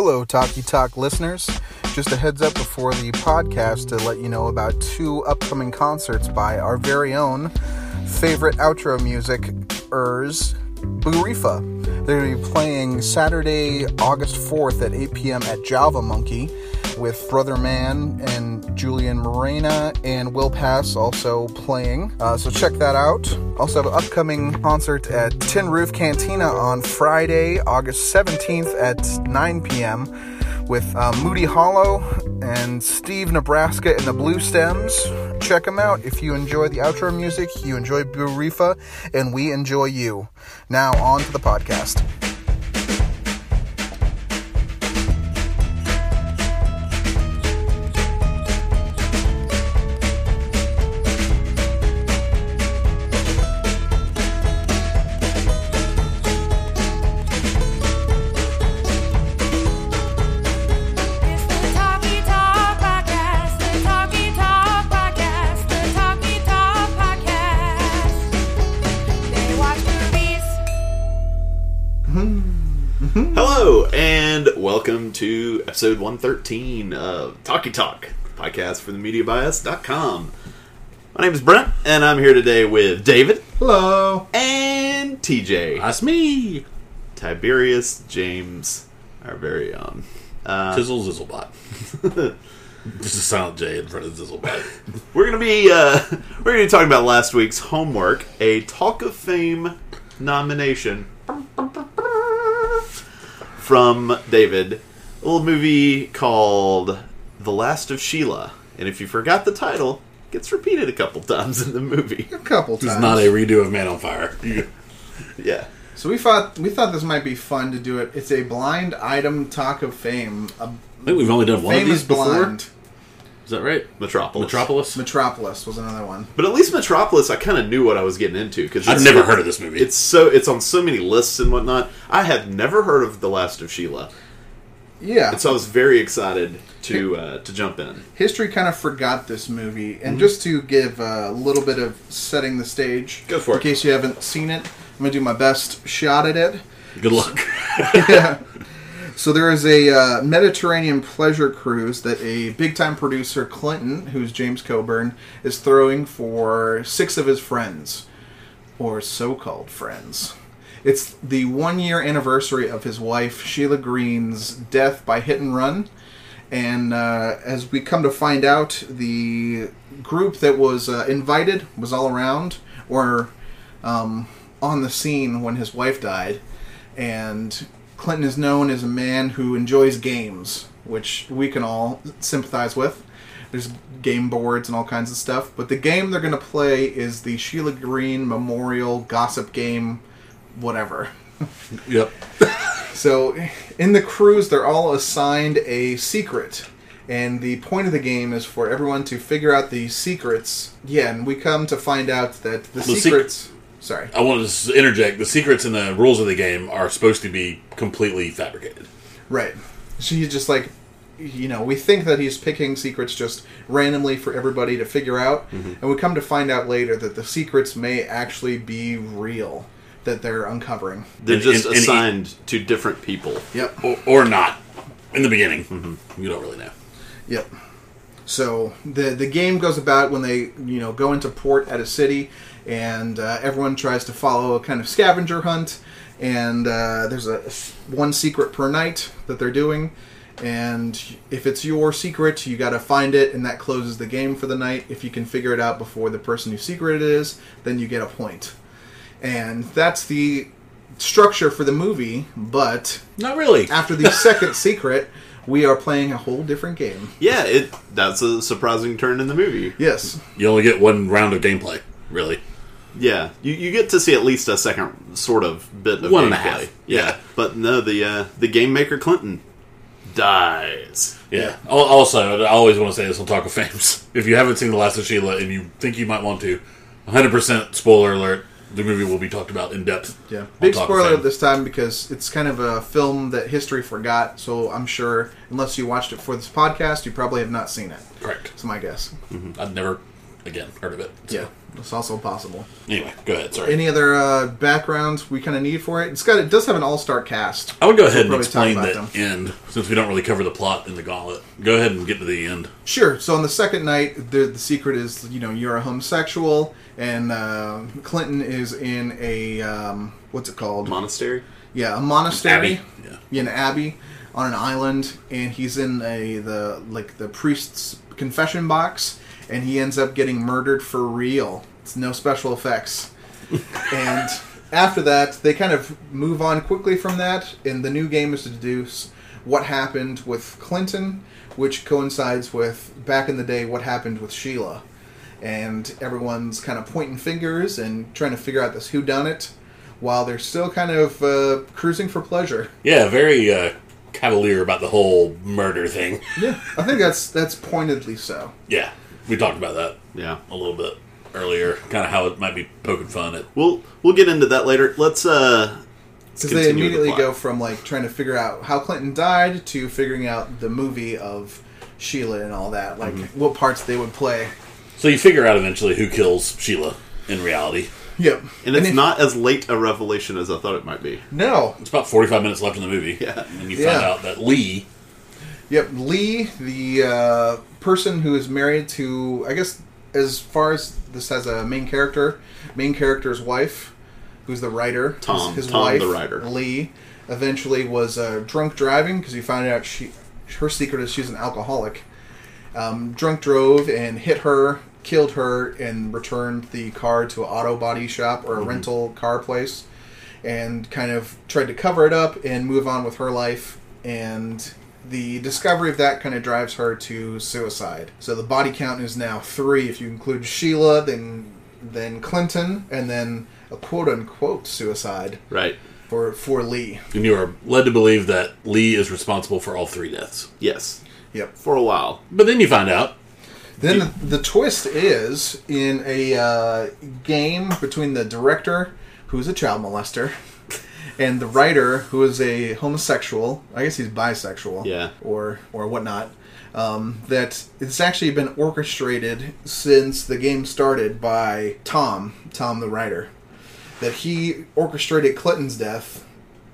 Hello, Talkie Talk listeners. Just a heads up before the podcast to let you know about two upcoming concerts by our very own favorite outro music, Urs Burifa. They're going to be playing Saturday, August 4th at 8 p.m. at Java Monkey with Brother Man and Julian Morena and Will Pass also playing. Uh, so check that out. Also have an upcoming concert at Tin Roof Cantina on Friday, August 17th at 9 p.m. with uh, Moody Hollow and Steve Nebraska and the Blue Stems. Check them out. If you enjoy the outro music, you enjoy Burifa, and we enjoy you. Now on to the podcast. Episode 113 of Talkie Talk, podcast for the MediaBias.com. My name is Brent, and I'm here today with David Hello. and TJ. That's me. Tiberius James, our very own. Uh, Tizzle Zizzlebot. Just a silent J in front of Zizzlebot. we're gonna be uh, we're gonna be talking about last week's homework, a Talk of Fame nomination from David, little movie called The Last of Sheila. And if you forgot the title, it gets repeated a couple times in the movie. A couple times. It's not a redo of Man on Fire. Yeah. So we thought we thought this might be fun to do it. It's a blind item talk of fame. A I think we've only done one of famous these before. blind. Is that right? Metropolis. Metropolis? Metropolis was another one. But at least Metropolis, I kind of knew what I was getting into because I've never heard of this movie. It's so it's on so many lists and whatnot. I had never heard of The Last of Sheila, Yeah. and so I was very excited to uh, to jump in. History kind of forgot this movie, Mm-hmm. and just to give a little bit of setting the stage, Go for in it. case you haven't seen it, I'm gonna do my best shot at it. Good luck. yeah. So there is a uh, Mediterranean pleasure cruise that a big-time producer, Clinton, who's James Coburn, is throwing for six of his friends, or so-called friends. It's the one-year anniversary of his wife Sheila Green's death by hit and run, and uh, as we come to find out, the group that was uh, invited was all around or um, on the scene when his wife died, and Clinton is known as a man who enjoys games, which we can all sympathize with. There's game boards and all kinds of stuff, but the game they're going to play is the Sheila Green Memorial Gossip Game, whatever. yep. So, in the cruise, they're all assigned a secret. And the point of the game is for everyone to figure out the secrets. Yeah, and we come to find out that the, sec- secrets. sorry. I wanted to interject. The secrets and the rules of the game are supposed to be completely fabricated. Right. She's just like, you know, we think that he's picking secrets just randomly for everybody to figure out. Mm-hmm. And we come to find out later that the secrets may actually be real that they're uncovering. They're And- just and- and he- assigned to different people. Yep. Or, or not. In the beginning. You don't really know. Yep. So the the game goes about when they you know go into port at a city, and uh, everyone tries to follow a kind of scavenger hunt, and uh, there's a one secret per night that they're doing, and if it's your secret, you got to find it, and that closes the game for the night. If you can figure it out before the person whose secret it is, then you get a point, and that's the structure for the movie. But Not really. after the second secret, we are playing a whole different game. Yeah, it that's a surprising turn in the movie. Yes. You only get one round of gameplay, really. Yeah, you, you get to see at least a second sort of bit of One and a gameplay. half. Yeah. Yeah. but no, the uh, the game maker Clinton dies. Yeah. Al- Also, I always want to say this on Talk of Fames. If you haven't seen The Last of Sheila and you think you might want to, 100% spoiler alert, the movie will be talked about in depth. Yeah. Big spoiler this time because it's kind of a film that history forgot. So I'm sure, unless you watched it for this podcast, you probably have not seen it. Correct. It's my guess. I've never, again, heard of it. So. Yeah. It's also possible. Anyway, go ahead. Sorry. Any other uh, backgrounds we kind of need for it? It's got it does have an all star cast. I would go ahead and We'll probably explain the end since we don't really cover the plot in the gauntlet. Go ahead and get to the end. Sure. So on the second night, the the secret is you know you're a homosexual, and uh, Clinton is in a um, what's it called? Monastery. yeah, a monastery. Abbey. Yeah. Yeah, an abbey on an island, and he's in a the like the priest's confession box, and he ends up getting murdered for real. It's no special effects. and after that, they kind of move on quickly from that, and the new game is to deduce what happened with Clinton, which coincides with back in the day what happened with Sheila. And everyone's kind of pointing fingers and trying to figure out this who done it while they're still kind of uh, cruising for pleasure. Yeah, very uh, cavalier about the whole murder thing. Yeah, I think that's that's pointedly so. Yeah, we talked about that Yeah. a little bit earlier. Kind of how it might be poking fun at. We'll we'll get into that later. Let's uh Because they with the immediately go from like trying to figure out how Clinton died to figuring out the movie of Sheila and all that, like Mm-hmm. what parts they would play. So you figure out eventually who kills Sheila in reality. Yep, and it's if- not as late a revelation as I thought it might be. no. It's about 45 minutes left in the movie. Yeah. And you Yeah. find out that Lee, Yep, Lee, the uh, person who is married to, I guess, as far as this has a main character, main character's wife, who's the writer, his- Tom. his, Tom, wife, the writer. Lee, eventually was uh, drunk driving because he found out she, her secret is she's an alcoholic. Um, drunk drove and hit her, killed her, and returned the car to an auto body shop or a Mm-hmm. rental car place, and kind of tried to cover it up and move on with her life. And the discovery of that kind of drives her to suicide. So the body count is now three if you include Sheila, then then Clinton, and then a quote unquote suicide Right. for for Lee. and you are led to believe that Lee is responsible for all three deaths. Yes. Yep. For a while. But then you find out Then the, the twist is in a uh, game between the director, who's a child molester, and the writer, who is a homosexual. I guess he's bisexual, Yeah. or or whatnot. Um, that it's actually been orchestrated since the game started by Tom, Tom the writer. That he orchestrated Clinton's death,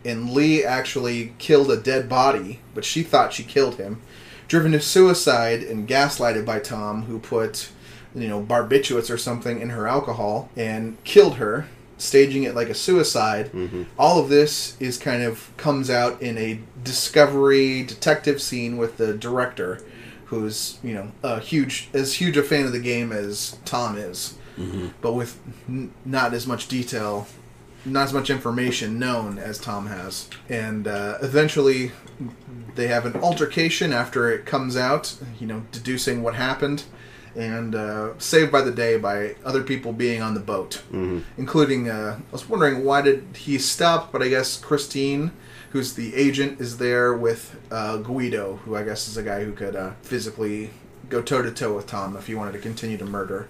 and Lee actually killed a dead body, but she thought she killed him. Driven to suicide and gaslighted by Tom, who put, you know, barbiturates or something in her alcohol and killed her, staging it like a suicide. Mm-hmm. All of this is kind of comes out in a discovery detective scene with the director, who's you know a huge as huge a fan of the game as Tom is, mm-hmm. but with n- not as much detail not as much information known as Tom has. And uh, eventually, they have an altercation after it comes out, you know, deducing what happened, and uh, saved by the day by other people being on the boat, including. Uh, I was wondering why did he stop, but I guess Christine, who's the agent, is there with uh, Guido, who I guess is a guy who could uh, physically go toe to toe with Tom if he wanted to continue to murder.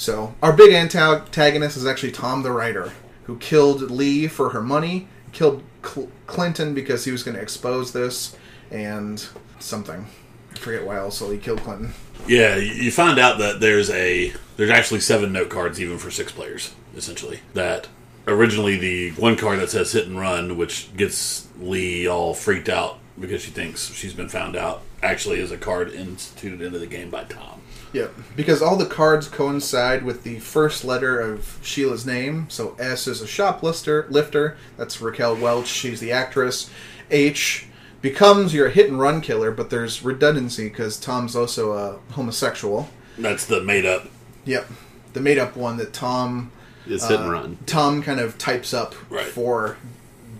So our big antagonist is actually Tom the writer, who killed Lee for her money, killed Cl- Clinton because he was going to expose this, and something. I forget why else he killed Clinton. Yeah, you find out that there's a there's actually seven note cards even for six players essentially. That originally the one card that says hit and run, which gets Lee all freaked out because she thinks she's been found out, actually is a card instituted into the game by Tom. Yep, because all the cards coincide with the first letter of Sheila's name. So S is a shoplifter, lifter. That's Raquel Welch. She's the actress. H becomes your hit and run killer, but there's redundancy because Tom's also a homosexual. That's the made up. Yep, the made up one that Tom It's hit and uh, run. Tom kind of types up Right. for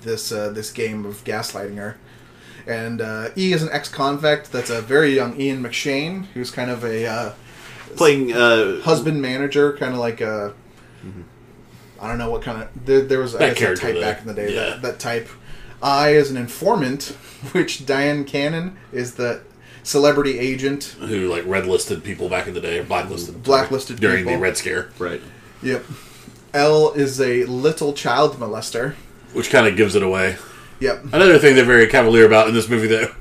this uh, this game of gaslighting her. And uh, E is an ex-convict. That's a very young Ian McShane, who's kind of a uh, Playing uh husband manager, kind of like a. I don't know what kind of there, there was I That guess a character, type though. back in the day Yeah. that, that type. I is an informant, which Dyan Cannon is the celebrity agent. Who like red listed people back in the day or blacklisted Blacklisted during the Red Scare, right. Yep. L is a little child molester. which kind of gives it away. Yep. Another thing they're very cavalier about in this movie, though,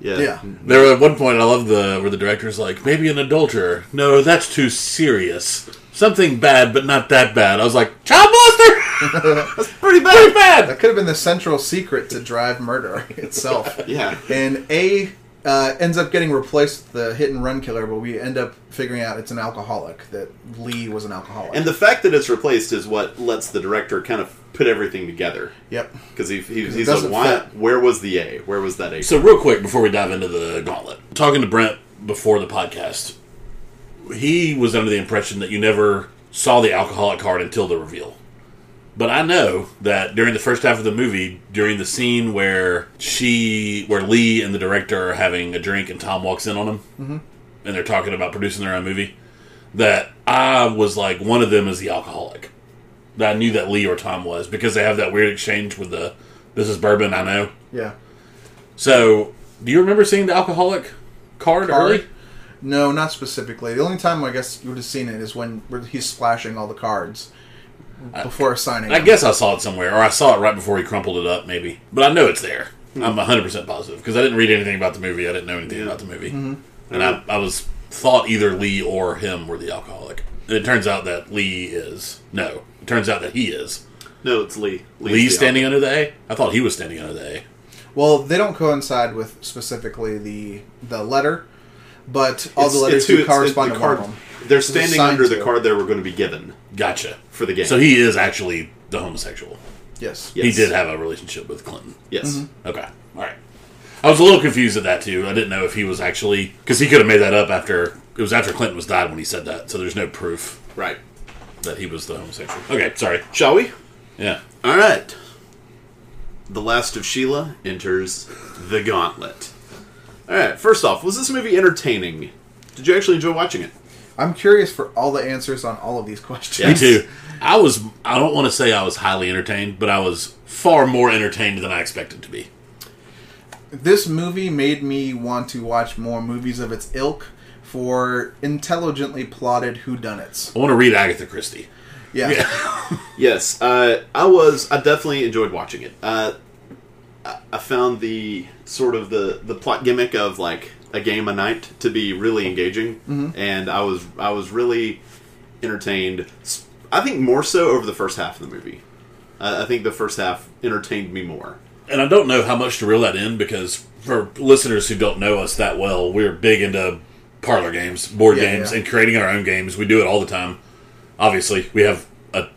Yeah. Yeah. There were at one point I love the where the director's like, maybe an adulterer. No, that's too serious. Something bad, but not that bad. I was like, child molester. that's Pretty bad. Pretty bad. That could have been the central secret to Drive Murder itself. Yeah. And A uh, ends up getting replaced with the hit and run killer, but we end up figuring out it's an alcoholic, that Lee was an alcoholic. And the fact that it's replaced is what lets the director kind of put everything together. yep. Because he, he, he's like, why? fit. Where was the A? Where was that A? So real quick before we dive into the gauntlet, talking to Brent before the podcast, he was under the impression that you never saw the alcoholic card until the reveal. But I know that during the first half of the movie, during the scene where she, where Lee and the director are having a drink and Tom walks in on them, Mm-hmm. and they're talking about producing their own movie, that I was like, one of them is the alcoholic. That I knew that Lee or Tom was because they have that weird exchange with the, "This is bourbon, I know." Yeah. So, do you remember seeing the alcoholic card, Card? early? No, not specifically. The only time I guess you would have seen it is when he's splashing all the cards Uh, before signing. I guess I saw it somewhere, or I saw it right before he crumpled it up, maybe. But I know it's there. Hmm. I'm 100% positive because I didn't read anything about the movie. I didn't know anything about the movie. Mm-hmm. And I, I was thought either Lee or him were the alcoholic. And it turns out that Lee is. No. It turns out that he is. no, it's Lee. Lee's Lee's standing under the A? I thought he was standing under the A. Well, they don't coincide with specifically the the letter, but all It's- the letters do correspond to one of them. They're standing assigned under the to. card they were going to be given Gotcha. for the game. So he is actually the homosexual. Yes. Yes. He did have a relationship with Clinton. Yes. Mm-hmm. Okay. All right. I was a little confused at that too. I didn't know if he was actually because he could have made that up after it was after Clinton was died when he said that. So there's no proof Right. that he was the homosexual. Okay, sorry. Shall we? Yeah. All right. The Last of Sheila enters the Gauntlet. All right. First off, was this movie entertaining? Did you actually enjoy watching it? I'm curious for all the answers on all of these questions. Yeah. Me too. I was. I don't want to say I was highly entertained, but I was far more entertained than I expected to be. This movie made me want to watch more movies of its ilk for intelligently plotted whodunits. I want to read Agatha Christie. Yeah. Yeah. Yes, uh, I was. I definitely enjoyed watching it. Uh, I, I found the sort of the the plot gimmick of like a game a night to be really engaging, and I was I was really entertained. I think more so over the first half of the movie. I I think the first half entertained me more. and I don't know how much to reel that in because for listeners who don't know us that well, we're big into parlor games, board Yeah, games, yeah. and creating our own games. We do it all the time. Obviously, we have a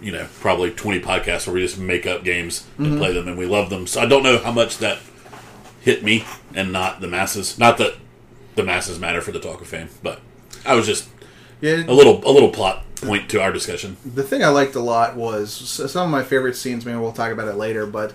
you know probably twenty podcasts where we just make up games Mm-hmm. and play them, and we love them. So I don't know how much that hit me and not the masses. Not that the masses matter for the Talk of Fame, but I was just Yeah, a little a little plot point to our discussion. the thing I liked a lot was some of my favorite scenes. Maybe we'll talk about it later, but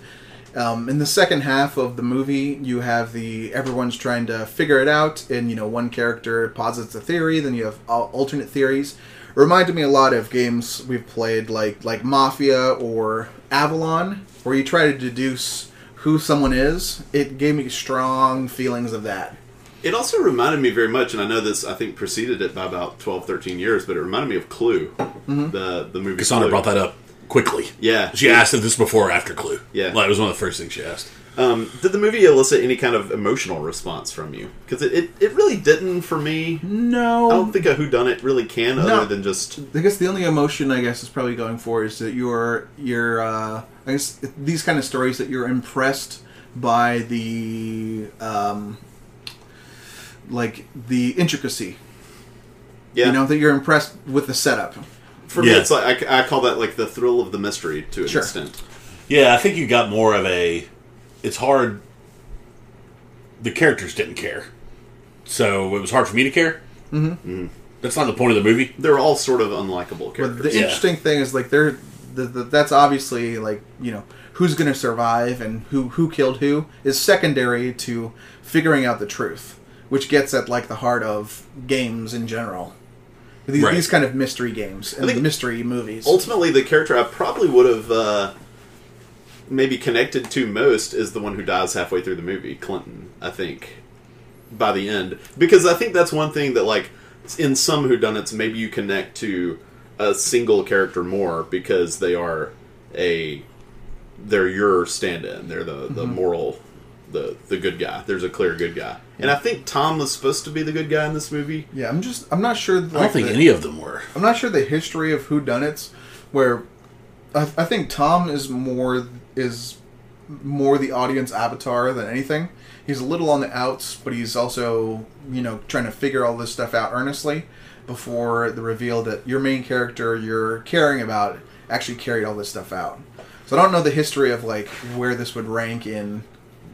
um, in the second half of the movie, you have the everyone's trying to figure it out, and you know one character posits a theory, then you have alternate theories. It reminded me a lot of games we've played, like like Mafia or Avalon, where you try to deduce who someone is. It gave me strong feelings of that. It also reminded me very much, and I know this. I think preceded it by about 12, 13 years, but it reminded me of Clue, mm-hmm. the the movie. Cassandra Clue. brought that up quickly. Yeah, She asked if this before or after Clue. Yeah. like it was one of the first things she asked. Um, did the movie elicit any kind of emotional response from you? Because it, it, it really didn't for me. No, I don't think a whodunit really can, No. other than just I guess the only emotion I guess is probably going for is that you're you're uh, I guess these kind of stories that you're impressed by the um, like the intricacy. yeah. You know that you're impressed with the setup. for me, it's like I, I call that like the thrill of the mystery to an Sure. extent. Yeah, I think you got more of a. It's hard. The characters didn't care, so it was hard for me to care. Mm-hmm. That's not the point of the movie. They're all sort of unlikable But characters. the Yeah. interesting thing is like they're the, the, that's obviously like you know who's going to survive and who who killed who is secondary to figuring out the truth, which gets at like the heart of games in general. These, Right. these kind of mystery games and think- mystery movies. Ultimately, the character I probably would have uh, maybe connected to most is the one who dies halfway through the movie, Clinton. I think by the end, because I think that's one thing that like in some whodunits, maybe you connect to a single character more because they are a they're your stand-in. They're the the mm-hmm. moral the the good guy. There's a clear good guy, and I mm. think Tom was supposed to be the good guy in this movie. Yeah, I'm just I'm not sure. Like, I don't think the, any of them were. I'm not sure the history of who done where I, I think Tom is more is more the audience avatar than anything. He's a little on the outs, but he's also you know trying to figure all this stuff out earnestly before the reveal that your main character you're caring about actually carried all this stuff out. So I don't know the history of like where this would rank in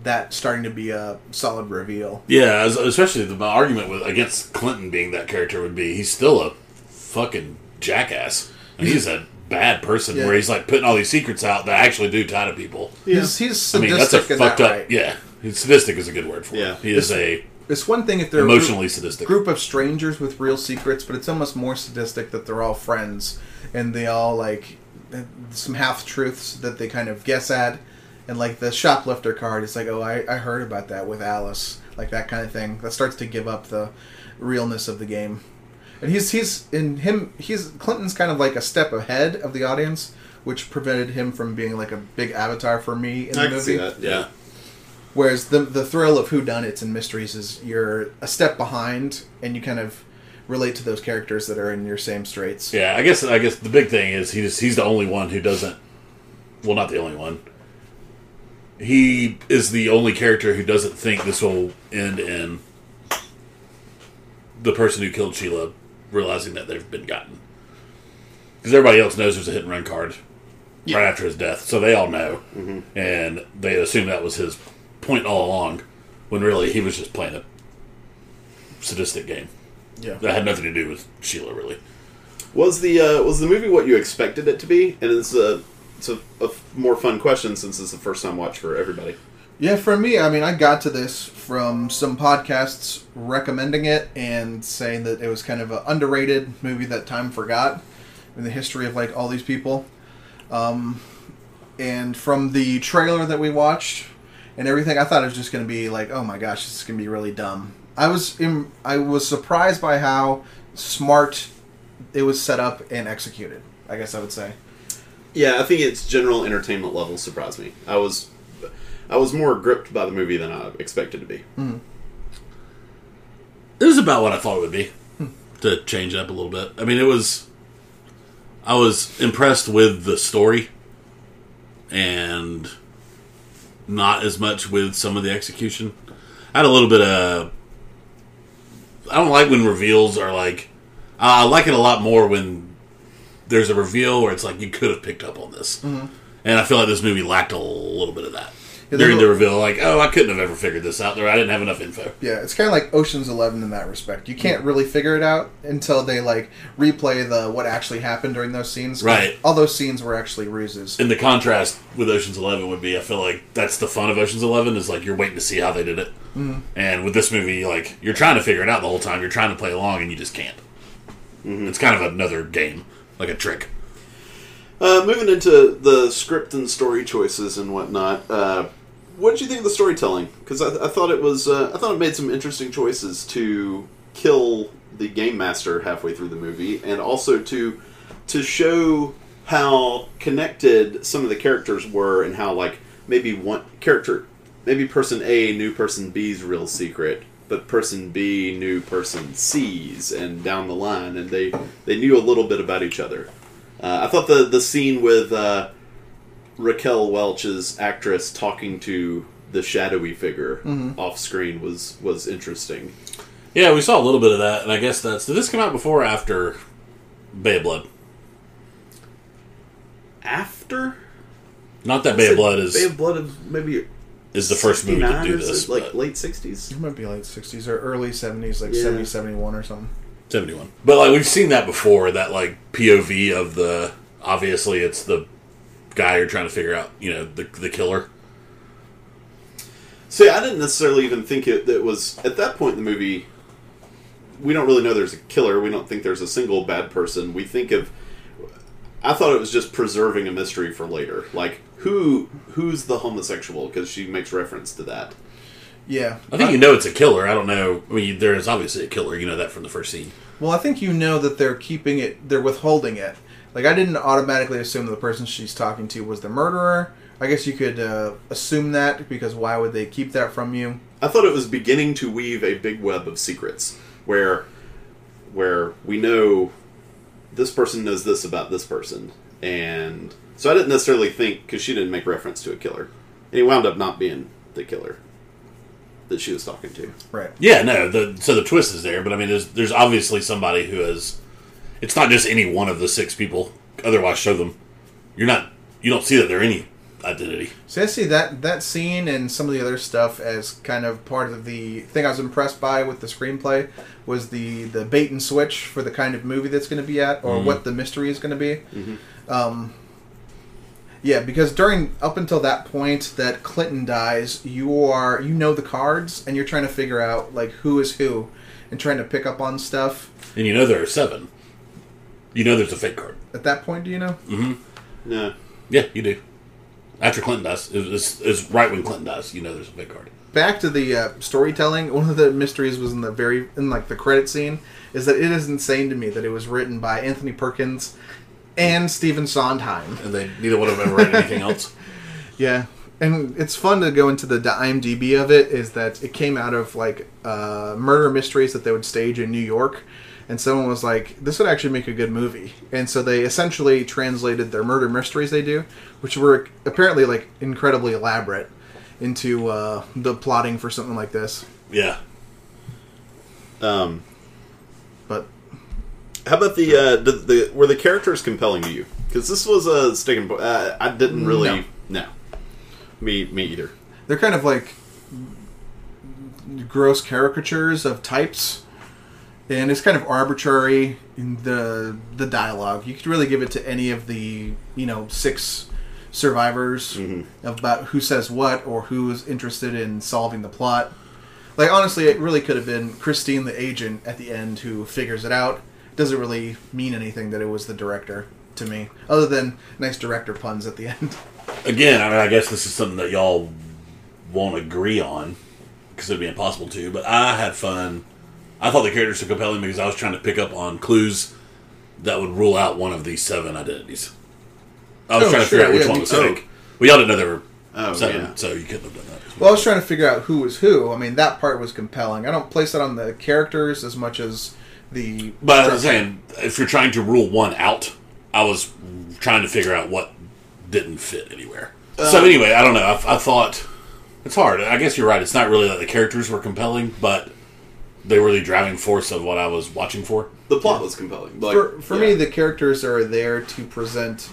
that starting to be a solid reveal. Yeah, especially the argument with against Clinton being that character would be he's still a fucking jackass. And he's a bad person Yeah. where he's like putting all these secrets out that actually do tie to people. He's he's I mean, that's a sadistic in fucked that up. way. Yeah, He's- sadistic is a good word for Yeah. it. He is a It's one thing if they're emotionally sadistic. group of strangers with real secrets, but it's almost more sadistic that they're all friends and they all like some half truths that they kind of guess at. And like the shoplifter card, it's like, oh, I, I heard about that with Alice, like that kind of thing. That starts to give up the realness of the game. And he's he's in him he's Clinton's kind of like a step ahead of the audience, which prevented him from being like a big avatar for me in the I movie. see that. yeah. Whereas the the thrill of whodunits and mysteries is you're a step behind, and you kind of relate to those characters that are in your same straits. Yeah, I guess I guess the big thing is he's he's the only one who doesn't. Well, not the only one. He is the only character who doesn't think this will end in the person who killed Sheila realizing that they've been gotten. Because everybody else knows there's a hit and run card right after his death, so they all know, and they assume that was his point all along, when really he was just playing a sadistic game Yeah. that had nothing to do with Sheila, really. Was the uh, was the movie what you expected it to be? And it's a it's a, a more fun question since it's the first time watch for everybody. Yeah, for me, I mean, I got to this from some podcasts recommending it and saying that it was kind of an underrated movie that time forgot in the history of like all these people. Um, and from the trailer that we watched and everything, I thought it was just going to be like, oh my gosh, this is going to be really dumb. I was I was surprised by how smart it was set up and executed. I guess I would say. Yeah, I think its general entertainment level surprised me. I was I was more gripped by the movie than I expected to be. Hmm. It was about what I thought it would be. To change it up a little bit. I mean, it was. I was impressed with the story, and not as much with some of the execution. I had a little bit of. I don't like when reveals are like. I like it a lot more when there's a reveal where it's like you could have picked up on this, mm-hmm. and I feel like this movie lacked a little bit of that. Yeah, During the reveal, like, oh, I couldn't have ever figured this out. There, I didn't have enough info. Yeah, it's kind of like Ocean's Eleven in that respect. You can't really figure it out until they like replay the what actually happened during those scenes. Right. All those scenes were actually ruses. And the contrast with Ocean's Eleven would be, I feel like that's the fun of Ocean's Eleven is like you're waiting to see how they did it. Mm-hmm. And with this movie, like you're trying to figure it out the whole time. You're trying to play along, and you just can't. It's kind of another game, like a trick. Uh, moving into the script and story choices and whatnot, uh, what did you think of the storytelling? Because I, I thought it was uh, I thought it made some interesting choices to kill the game master halfway through the movie, and also to to show how connected some of the characters were, and how like maybe one character, maybe person A knew person B's real secret, but person B knew person C's, and down the line, and they they knew a little bit about each other. Uh, I thought the the scene with uh, Raquel Welch's actress talking to the shadowy figure off screen was was interesting. Yeah, we saw a little bit of that, and I guess that's did this come out before or after Bay of Blood? After Not that Bay of Blood is Bay of Blood of maybe is the first movie to do this, like late sixties. It might be late sixties or early seventies, like Yeah. 70, 71 or something. 71. But like we've seen that before, that like POV of the obviously it's the guy you're trying to figure out, you know, the the killer. See, I didn't necessarily even think it that was at that point in the movie. We don't really know there's a killer. We don't think there's a single bad person. We think of. I thought it was just preserving a mystery for later, like who who's the homosexual because she makes reference to that. Yeah, I think you know it's a killer. I don't know. I mean, there is obviously a killer. You know that from the first scene. Well, I think you know that they're keeping it, they're withholding it. Like, I didn't automatically assume the person she's talking to was the murderer I guess you could uh, assume that because why would they keep that from you? I thought it was beginning to weave a big web of secrets where where we know this person knows this about this person and so I didn't necessarily think because she didn't make reference to a killer and he wound up not being the killer that she was talking to. Right. Yeah, no. The so the twist is there, but I mean, there's there's obviously somebody who has. It's not just any one of the six people. Otherwise, show them. You're not. You don't see that they're any identity. So I see that that scene and some of the other stuff as kind of part of the thing I was impressed by with the screenplay was the the bait and switch for the kind of movie that's going to be at or what the mystery is going to be. Um, yeah, because during up until that point that Clinton dies, you are you know the cards and you're trying to figure out like who is who and trying to pick up on stuff. And you know there are seven. You know there's a fake card. At that point, do you know? Mm-hmm. No. Yeah, you do. After Clinton dies, it's, it's right when Clinton dies. You know there's a fake card. back to the uh, storytelling one of the mysteries was in the very in like the credit scene is that it is insane to me that it was written by anthony perkins and stephen sondheim. And they neither one of them ever read anything else. yeah. And it's fun to go into the imdb of it is that it came out of like uh, murder mysteries that they would stage in new york. And someone was like this would actually make a good movie. And so they essentially translated their murder mysteries they do which were apparently like incredibly elaborate into uh, the plotting for something like this. Yeah. Um, but how about the, uh, the the were the characters compelling to you? Because this was a sticking point. Uh, I didn't really. No. Me me either. they're kind of like gross caricatures of types and it's kind of arbitrary in the the dialogue you could really give it to any of the you know six survivors about who says what or who is interested in solving the plot like honestly it really could have been christine the agent at the end who figures it out doesn't really mean anything that it was the director to me other than nice director puns at the end Again, I mean, I guess this is something that y'all won't agree on because it'd be impossible to. But I had fun. I thought the characters were compelling because I was trying to pick up on clues that would rule out one of these seven identities. I was Oh, trying to figure out which yeah, one me was too. fake. We all didn't know there were Oh, seven, yeah. so you couldn't have done that. Well, I was trying to figure out who was who. I mean, that part was compelling. I don't place that on the characters as much as the. But I'm saying, if you're trying to rule one out, I was trying to figure out what didn't fit anywhere. so um, anyway, I don't know. I, I thought it's hard. I guess you're right. It's not really that the characters were compelling, but they were the driving force of what I was watching for. The plot was compelling. Like, for for yeah. me, the characters are there to present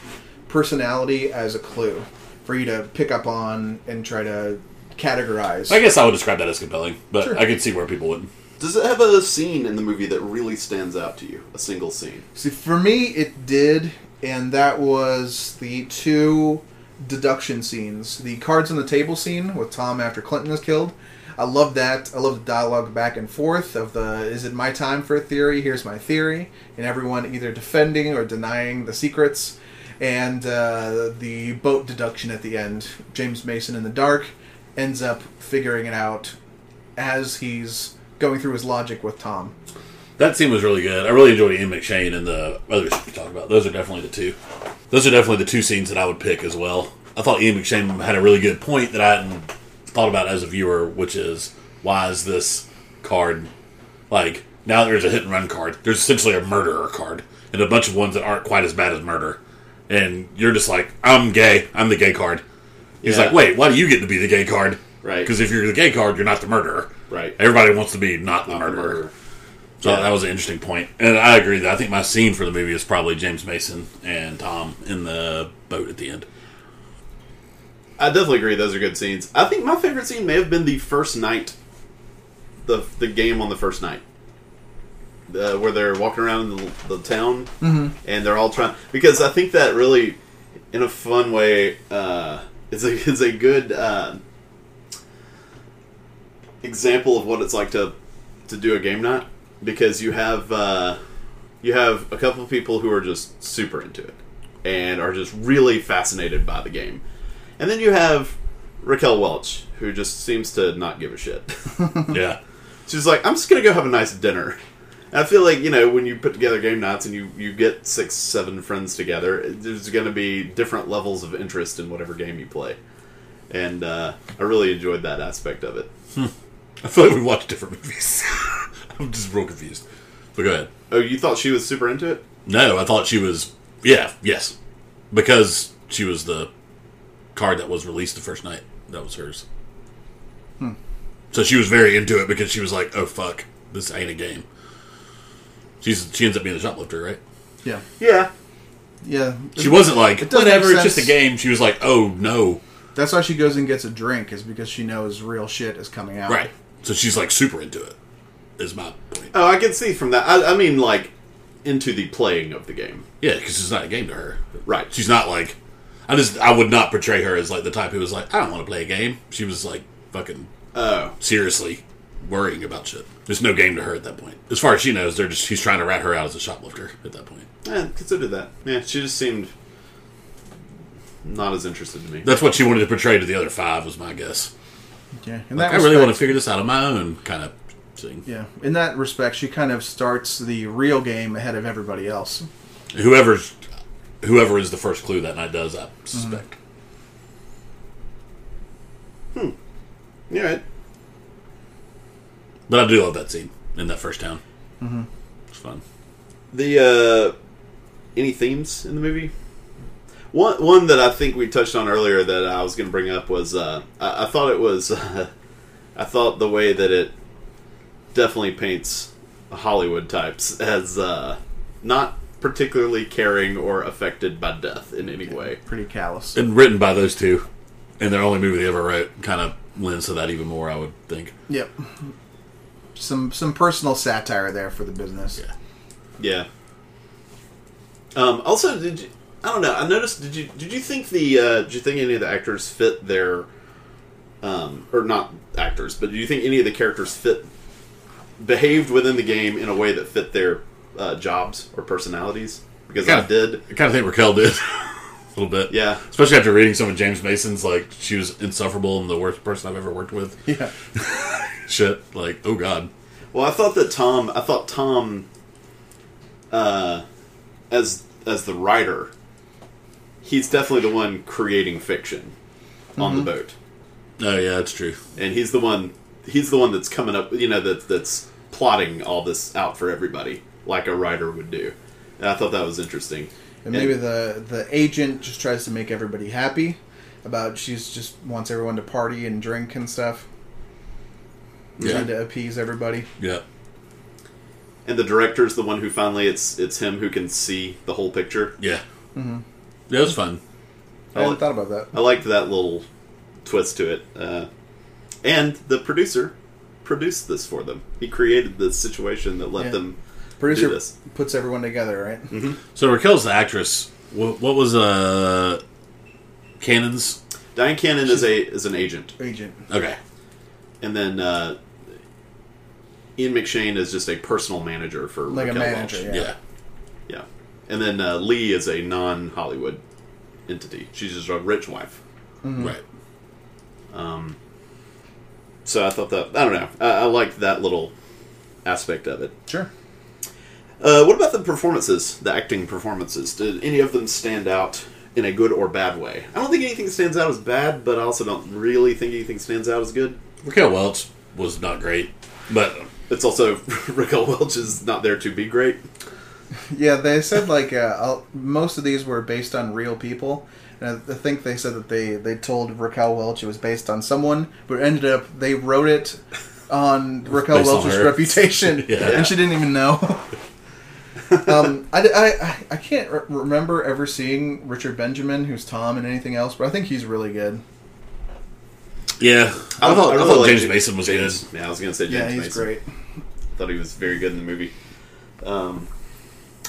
personality as a clue for you to pick up on and try to categorize. I guess I would describe that as compelling, but Sure. I could see where people wouldn't. Does it have a scene in the movie that really stands out to you? A single scene? See, for me, it did, and that was the two deduction scenes. The cards on the table scene with Tom after Clinton is killed. I love that. I love the dialogue back and forth of the "Is it my time for a theory? Here's my theory," and everyone either defending or denying the secrets. And uh, the boat deduction at the end. James Mason in the dark ends up figuring it out as he's going through his logic with Tom. That scene was really good. I really enjoyed Ian McShane and the others we talked about. Those are definitely the two. Those are definitely the two scenes that I would pick as well. I thought Ian McShane had a really good point that I hadn't thought about as a viewer, which is why is this card like now there's a hit and run card. There's essentially a murderer card and a bunch of ones that aren't quite as bad as murder. And you're just like, I'm gay. I'm the gay card. He's Yeah. like, wait, why do you get to be the gay card? Right. Because if you're the gay card, you're not the murderer. Right. Everybody wants to be not the Not the murderer. murderer. So Yeah. that was an interesting point, and I agree that I think my scene for the movie is probably James Mason and Tom in the boat at the end. I definitely agree. Those are good scenes. I think my favorite scene may have been the first night, the the game on the first night, uh, where they're walking around the, the town and they're all trying. Because I think that really, in a fun way, uh, is a is a good uh, example of what it's like to to do a game night. Because you have uh, you have a couple of people who are just super into it and are just really fascinated by the game. And then you have Raquel Welch, who just seems to not give a shit. yeah, She's like, I'm just gonna go have a nice dinner. I feel like you know when you put together game nights and you you get six, seven friends together, there's going to be different levels of interest in whatever game you play, and uh, I really enjoyed that aspect of it. I feel like we watched different movies. I'm just real confused. But go ahead. Oh, you thought she was super into it? No, I thought she was. Yeah, yes, because she was the card that was released the first night. That was hers. Hmm. So she was very into it because she was like, "Oh fuck, this ain't a game." She's she ends up being the shoplifter, right? Yeah, Yeah. yeah. She wasn't like It whatever. It's just a game. She was like, "Oh no, That's why she goes and gets a drink, is because she knows real shit is coming out. right." So she's like super into it. Is my point. Oh, I can see from that. I, I mean, like into the playing of the game. Yeah, because it's not a game to her. Right. She's not like. I just I would not portray her as like the type who was like, I don't want to play a game. She was like fucking Oh, seriously worrying about shit. There's no game to her at that point. As far as she knows, they're just he's trying to rat her out as a shoplifter at that point. yeah, consider that. Yeah, she just seemed not as interested to me. That's what she wanted to portray to the other five was my guess. Yeah, in Like, that I really want to figure this out on my own kind of thing. Yeah, in that respect, she kind of starts the real game ahead of everybody else. Whoever's whoever is the first clue that night does, I suspect. Hmm. Yeah, right. But I do love that scene in that first town. Mm-hmm. It's fun. The uh, any themes in the movie? One one that I think we touched on earlier that I was going to bring up was uh, I, I thought it was I thought the way that it definitely paints Hollywood types as uh, not particularly caring or affected by death in any way. Pretty callous. And written by those two, and their only movie they ever wrote, kind of lends to that even more. I would think. Yep. Some some personal satire there for the business. Yeah. Yeah. Um, also, did you, I don't know. I noticed. Did you did you think the uh, did you think any of the actors fit their um, or not actors, but do you think any of the characters fit behaved within the game in a way that fit their uh, jobs or personalities? Because I Kinda. did. I kind of think Raquel did a little bit. Yeah. Especially after reading some of James Mason's, like she was insufferable and the worst person I've ever worked with. Yeah. Shit, like oh god. Well, I thought that Tom. I thought Tom, uh, as as the writer, he's definitely the one creating fiction on the boat. Oh yeah, that's true. and he's the one he's the one that's coming up you know that that's plotting all this out for everybody like a writer would do and i thought that was interesting And maybe the the agent just tries to make everybody happy about she's just wants everyone to party and drink and stuff. Yeah. Trying to appease everybody. Yeah. and the director's the one who finally it's it's him who can see the whole picture Yeah. Mm-hmm. Yeah, it was fun. I hadn't thought about that. i liked that little twist to it uh, and the producer produced this for them he created the situation that let Yeah. them Producer do this puts everyone together, right? So Raquel's the actress. What, what was uh Cannon's? dyan cannon is a is an agent Agent. Okay. and then uh, ian mcshane is just a personal manager for Like a manager, Welch. Yeah. Yeah. Yeah, and then uh, Lee is a non-Hollywood entity. She's just a rich wife. Right. Um, So I thought that I don't know. I, I liked that little aspect of it. Sure. Uh, what about the performances? The acting performances? Did any of them stand out in a good or bad way? I don't think anything stands out as bad, but I also don't really think anything stands out as good. Raquel Welch was not great, but It's also Raquel Welch is not there to be great. Yeah, they said like uh, most of these were based on real people, and I I think they said that they they told Raquel Welch it was based on someone, but ended up they wrote it on Raquel Based Welch's her. reputation, Yeah. and she didn't even know. um, I, I, I can't re- remember ever seeing Richard Benjamin, who's Tom, in anything else, but I think he's really good. yeah, I, thought, I really thought like James James- Mason was James- good. Yeah, I was going to say James yeah, he's Mason. great. I thought he was very good in the movie. Um,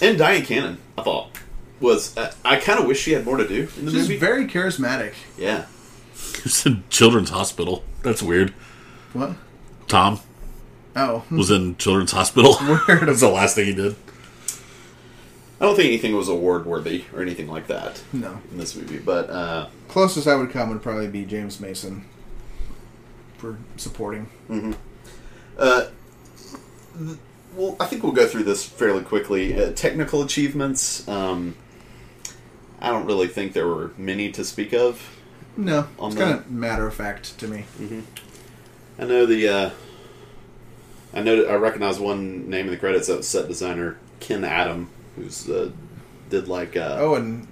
and Dyan Cannon, I thought was. Uh, I kind of wish she had more to do in the She's movie. very charismatic. yeah, It's in Children's Hospital. That's weird. What? Tom Oh, was in Children's Hospital. Weird. That's the last thing he did. I don't think anything was award worthy or anything like that no. in this movie. But uh, Closest I would come would probably be James Mason for supporting. uh, th- well, I think we'll go through this fairly quickly. Uh, technical achievements. Um, I don't really think there were many to speak of. No, it's the- kind of matter of fact to me. I know the. Uh, I know I recognize one name in the credits. That was set designer Ken Adam, who's uh, did like. Uh, Oh, and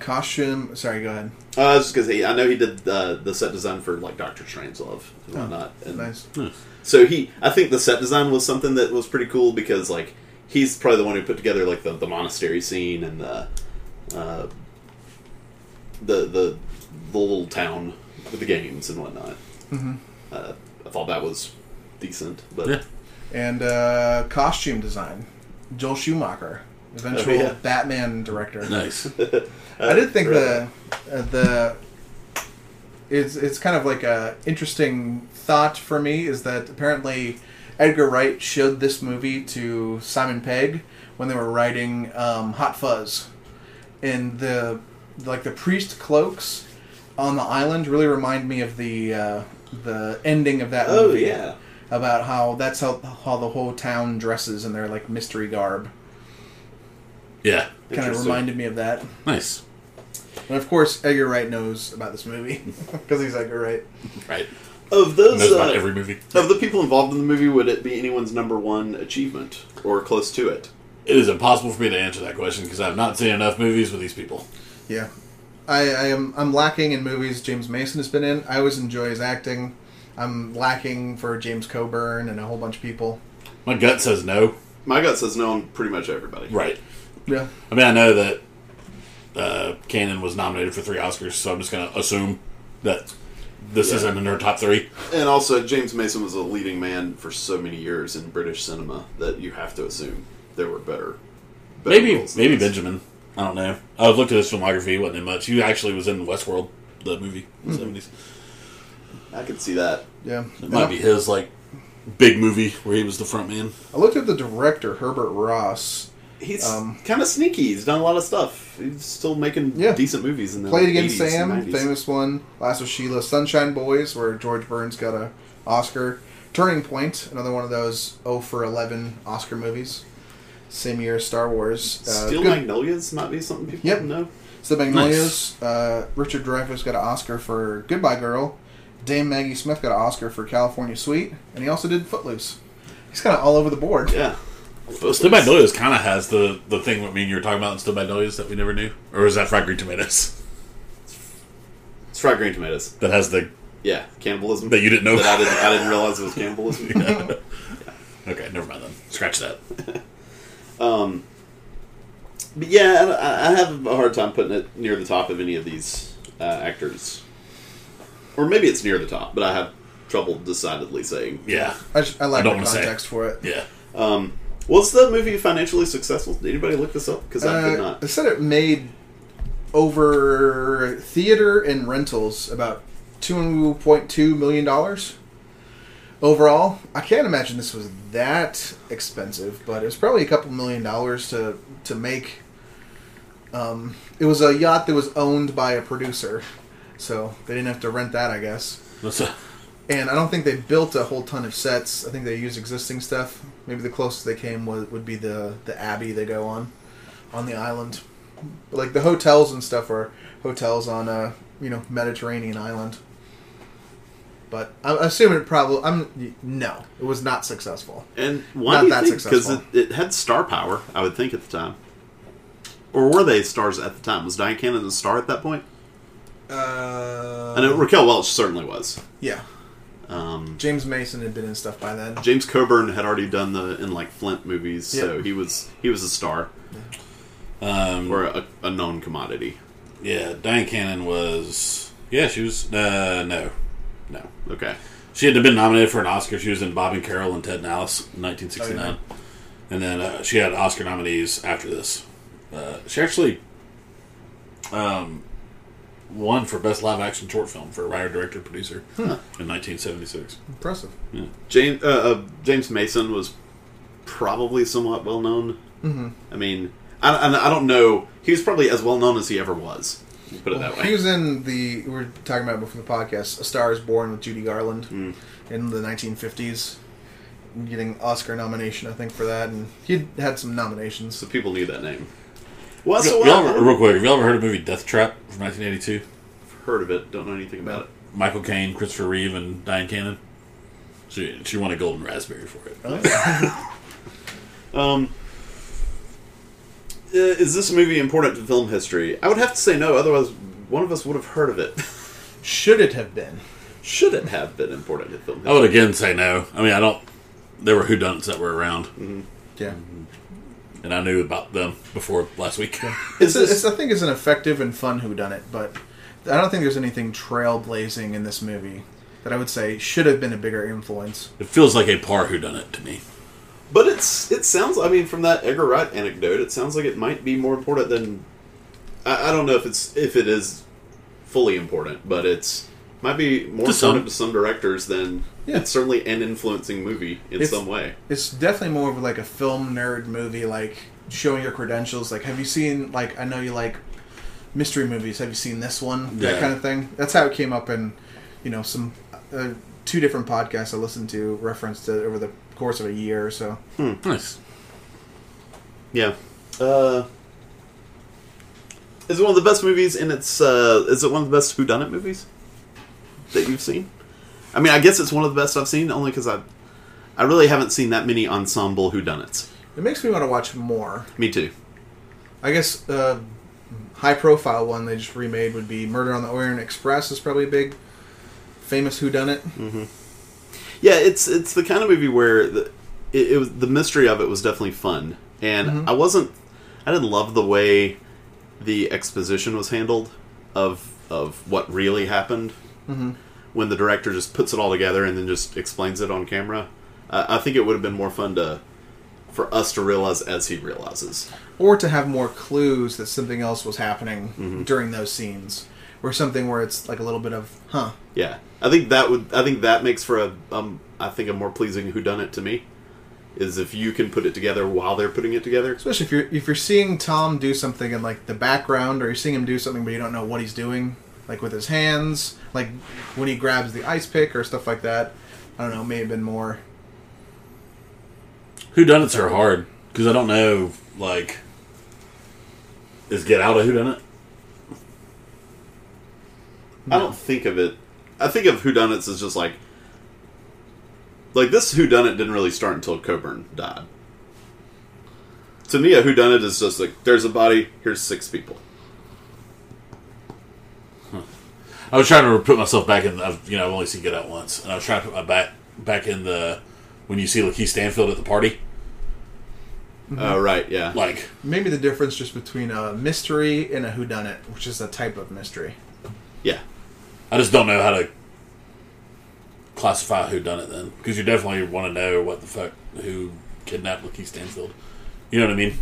costume. Sorry, go ahead. uh, I was just gonna say I know he did uh, the set design for like Doctor Strangelove and Oh, whatnot. And Nice. So he, I think the set design was something that was pretty cool because like he's probably the one who put together like the, the monastery scene and the, uh, the the the little town with the games and whatnot. Mm-hmm. Uh, I thought that was decent, but Yeah. And uh, costume design. Joel Schumacher, eventual Oh, yeah. Batman director. Nice. I did think Really. the uh, the it's it's kind of like a interesting thought for me is that apparently Edgar Wright showed this movie to Simon Pegg when they were writing um, Hot Fuzz, and the like the priest cloaks on the island really remind me of the uh, the ending of that oh movie yeah, about how that's how how the whole town dresses in their like mystery garb. Yeah. Kind of reminded me of that. Nice. And of course, Edgar Wright knows about this movie because he's Edgar Wright. Right. Of those Knows about uh, every movie. of the people involved in the movie. Would it be anyone's number one achievement or close to it? It is impossible for me to answer that question because I've not seen enough movies with these people. Yeah, I, I am. I'm lacking in movies James Mason has been in. I always enjoy his acting. I'm lacking for James Coburn and a whole bunch of people. My gut says no. My gut says no on pretty much everybody. Right. Yeah, I mean, I know that uh, Cannon was nominated for three Oscars, so I'm just going to assume that this Yeah. isn't in her top three. And also, James Mason was a leading man for so many years in British cinema that you have to assume there were better. better Maybe, maybe. Benjamin. I don't know. I looked at his filmography; wasn't in much. He actually was in Westworld, the movie, in the seventies. I could see that. yeah. It might be his like big movie where he was the front man. I looked at the director Herbert Ross. He's Um, kind of sneaky. He's done a lot of stuff. He's still making Yeah. decent movies in the Played Against 80s Sam, famous one. Last of Sheila, Sunshine Boys, where George Burns got a Oscar. Turning Point, another one of those 0 for 11 Oscar movies. Same year as Star Wars. Uh, Steel good- Magnolias might be something people Yep. know. The Magnolias. Uh, Richard Dreyfuss got an Oscar for Goodbye Girl. Dame Maggie Smith got an Oscar for California Suite, and he also did Footloose. He's kind of all over the board. Yeah. Steel Magnolias kind of has the the thing what me and you were talking about in Steel Magnolias that we never knew, or is that Fried Green Tomatoes It's fried green tomatoes. that has the Yeah, cannibalism. that you didn't know? That I didn't. I didn't realize it was cannibalism. okay, never mind then. Scratch that. Um, but yeah, I, I have a hard time putting it near the top of any of these uh, actors, or maybe it's near the top, but I have trouble decidedly saying. Yeah, I, just, I like I don't the wanna say. context for it. yeah. Um, was the movie financially successful? Did anybody look this up? Because I did Uh, not. They said it made over theater and rentals about two point two million dollars overall. I can't imagine this was that expensive, but it was probably a couple million dollars to to make. Um, it was a yacht that was owned by a producer, so they didn't have to rent that, I guess. That's a, And I don't think they built a whole ton of sets. I think they used existing stuff. Maybe the closest they came was, would be the the abbey they go on on the island. But like the hotels and stuff are hotels on a you know Mediterranean island. But I'm assuming it probably I'm no, it was not successful. And why Not do you that think? Because it, it had star power, I would think at the time. Or were they stars at the time? Was Dyan Cannon a star at that point? Uh, I know Raquel Welch certainly was. Yeah, Um, James Mason had been in stuff by then. James Coburn had already done the in like Flint movies, so he was he was a star um, or a, a known commodity. yeah, Dyan Cannon was. Yeah, she was. Uh, no, no. Okay, She had been nominated for an Oscar. She was in Bob and Carol and Ted and Alice in 1969, Oh, and then uh, she had Oscar nominees after this. Uh, she actually um, won for best live action short film for a writer, director, producer in 1976. Impressive. James uh, uh, James Mason was probably somewhat well known. Mm-hmm. I mean, I, I, I don't know. He was probably as well known as he ever was. Put it that way. He was in the we were talking about before the podcast. A Star Is Born with Judy Garland Hmm. in the 1950s, getting Oscar nomination, I think, for that, and he had some nominations. So people knew that name. Well, so Y'all ever- real quick, have y'all ever heard of the movie Death Trap from 1982? I've heard of it. Don't know anything about it. Michael Caine, Christopher Reeve, and Dyan Cannon. She she won a golden raspberry for it. Um, uh, is this movie important to film history? I would have to say no. Otherwise, one of us would have heard of it. Should it have been? Should it have been important to film I would again say no. I mean, I don't. There were whodunits that were around, Yeah. And I knew about them before last week. It's, Is it's, I think it's an effective and fun whodunit, but I don't think there's anything trailblazing in this movie that I would say should have been a bigger influence. It feels like a par whodunit to me. But it's it sounds. I mean, from that Edgar Wright anecdote, it sounds like it might be more important than. I, I don't know if it's if it is fully important, but it's might be more To some. important to some directors than Yeah. it's certainly an influencing movie in It's- some way. It's definitely more of like a film nerd movie, like showing your credentials. Like, have you seen like I know you like mystery movies. Have you seen this one? That kind of thing. That's how it came up in, you know, some uh, two different podcasts I listened to referenced it over the course of a year or so. Nice. Yeah. Uh, is it one of the best movies? And it's uh, is it one of the best whodunit movies that you've seen? I mean, I guess it's one of the best I've seen, only because I I really haven't seen that many ensemble whodunits. It makes me want to watch more. Me too. I guess uh, high profile one they just remade would be Murder on the Orient Express is probably a big famous whodunit. Mm-hmm. Yeah, it's it's the kind of movie where the it, it was the mystery of it was definitely fun, and mm-hmm. I wasn't I didn't love the way the exposition was handled of of what really happened mm-hmm. When the director just puts it all together and then just explains it on camera. Uh, I think it would have been more fun to for us to realize as he realizes. Or to have more clues that something else was happening during those scenes. Or something where it's like a little bit of, huh. Yeah, I think that would I think that makes for a um I think a more pleasing whodunit to me is if you can put it together while they're putting it together. Especially if you're if you're seeing Tom do something in like the background, or you're seeing him do something but you don't know what he's doing, like with his hands, like when he grabs the ice pick or stuff like that. I don't know, may have been more. Who done Whodunits are hard because I don't know. Like, is Get Out a whodunit? I don't think of it. I think of who whodunits as just like like this whodunit didn't really start until Coburn died. To me, a whodunit is just like there's a body, here's six people. I was trying to put myself back in. I've, you know, I've only seen Get Out once, and I was trying to put my back back in the when you see Lakeith Stanfield at the party. Mm-hmm. Oh right, yeah. Like, Maybe the difference just between a mystery and a whodunit, which is a type of mystery. yeah. I just don't know how to classify who done it then, because you definitely want to know what the fuck who kidnapped Lakeith Stanfield. You know what I mean?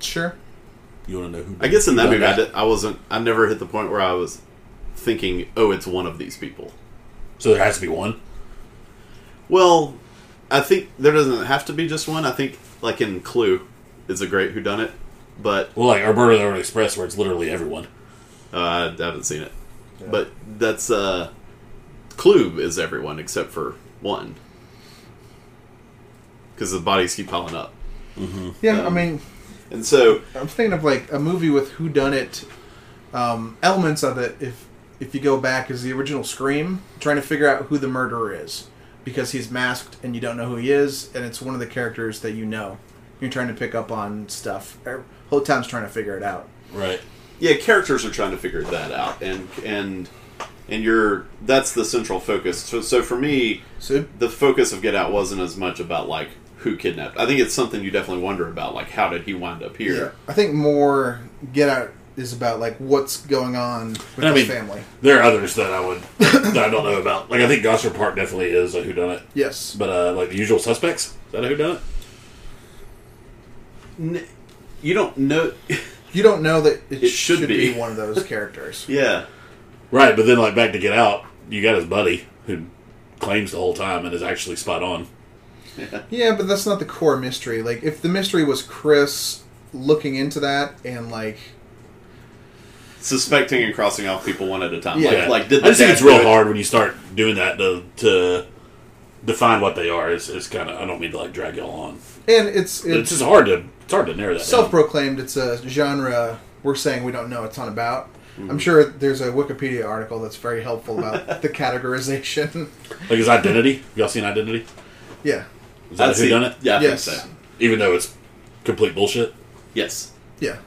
Sure. You want to know who? I guess in that done movie I, did, I wasn't I never hit the point where I was thinking, "Oh, it's one of these people." So there has to be one. Well, I think there doesn't have to be just one. I think like in Clue is a great whodunit, but Well, like Alberta the Orient Express, where it's literally everyone. Uh, I haven't seen it, but that's uh, Clue is everyone except for one, because the bodies keep piling up, Yeah, I Um, mean, and so I'm thinking of like a movie with who whodunit um, elements of it. If if you go back, is the original Scream trying to figure out who the murderer is because he's masked and you don't know who he is, and it's one of the characters that you know. You're trying to pick up on stuff. Er, Whole town's trying to figure it out. Right. yeah, characters are trying to figure that out, and and and you're that's the central focus. So, so for me, So the focus of Get Out wasn't as much about like who kidnapped. I think it's something you definitely wonder about, like how did he wind up here? yeah, I think more Get Out is about like what's going on with And I mean, family. there are others that I would that I don't know about. Like I think Gosford Park definitely is a whodunit, Yes, but uh, like the Usual Suspects, is that a whodunit? N- You don't know. you don't know that it, It should, should be. be. one of those characters. yeah, Right, but then like back to Get Out, you got his buddy who claims the whole time and is actually spot on. Yeah, but that's not the core mystery. Like, if the mystery was Chris looking into that and like, suspecting and crossing off people one at a time. Yeah. Like, like did the I just think it's real it? hard when you start doing that to to define what they are is, is kind of. I don't mean to like drag y'all on. And it's It's it's just hard to it's hard to narrow that. down. self-proclaimed. It's a genre we're saying we don't know a ton about. I'm mm-hmm. sure there's a Wikipedia article that's very helpful about the categorization. Like his identity. Y'all seen Identity? yeah, Is that I'd who done it? Yeah, I Yes. think so. Even though it's complete bullshit. Yes. yeah.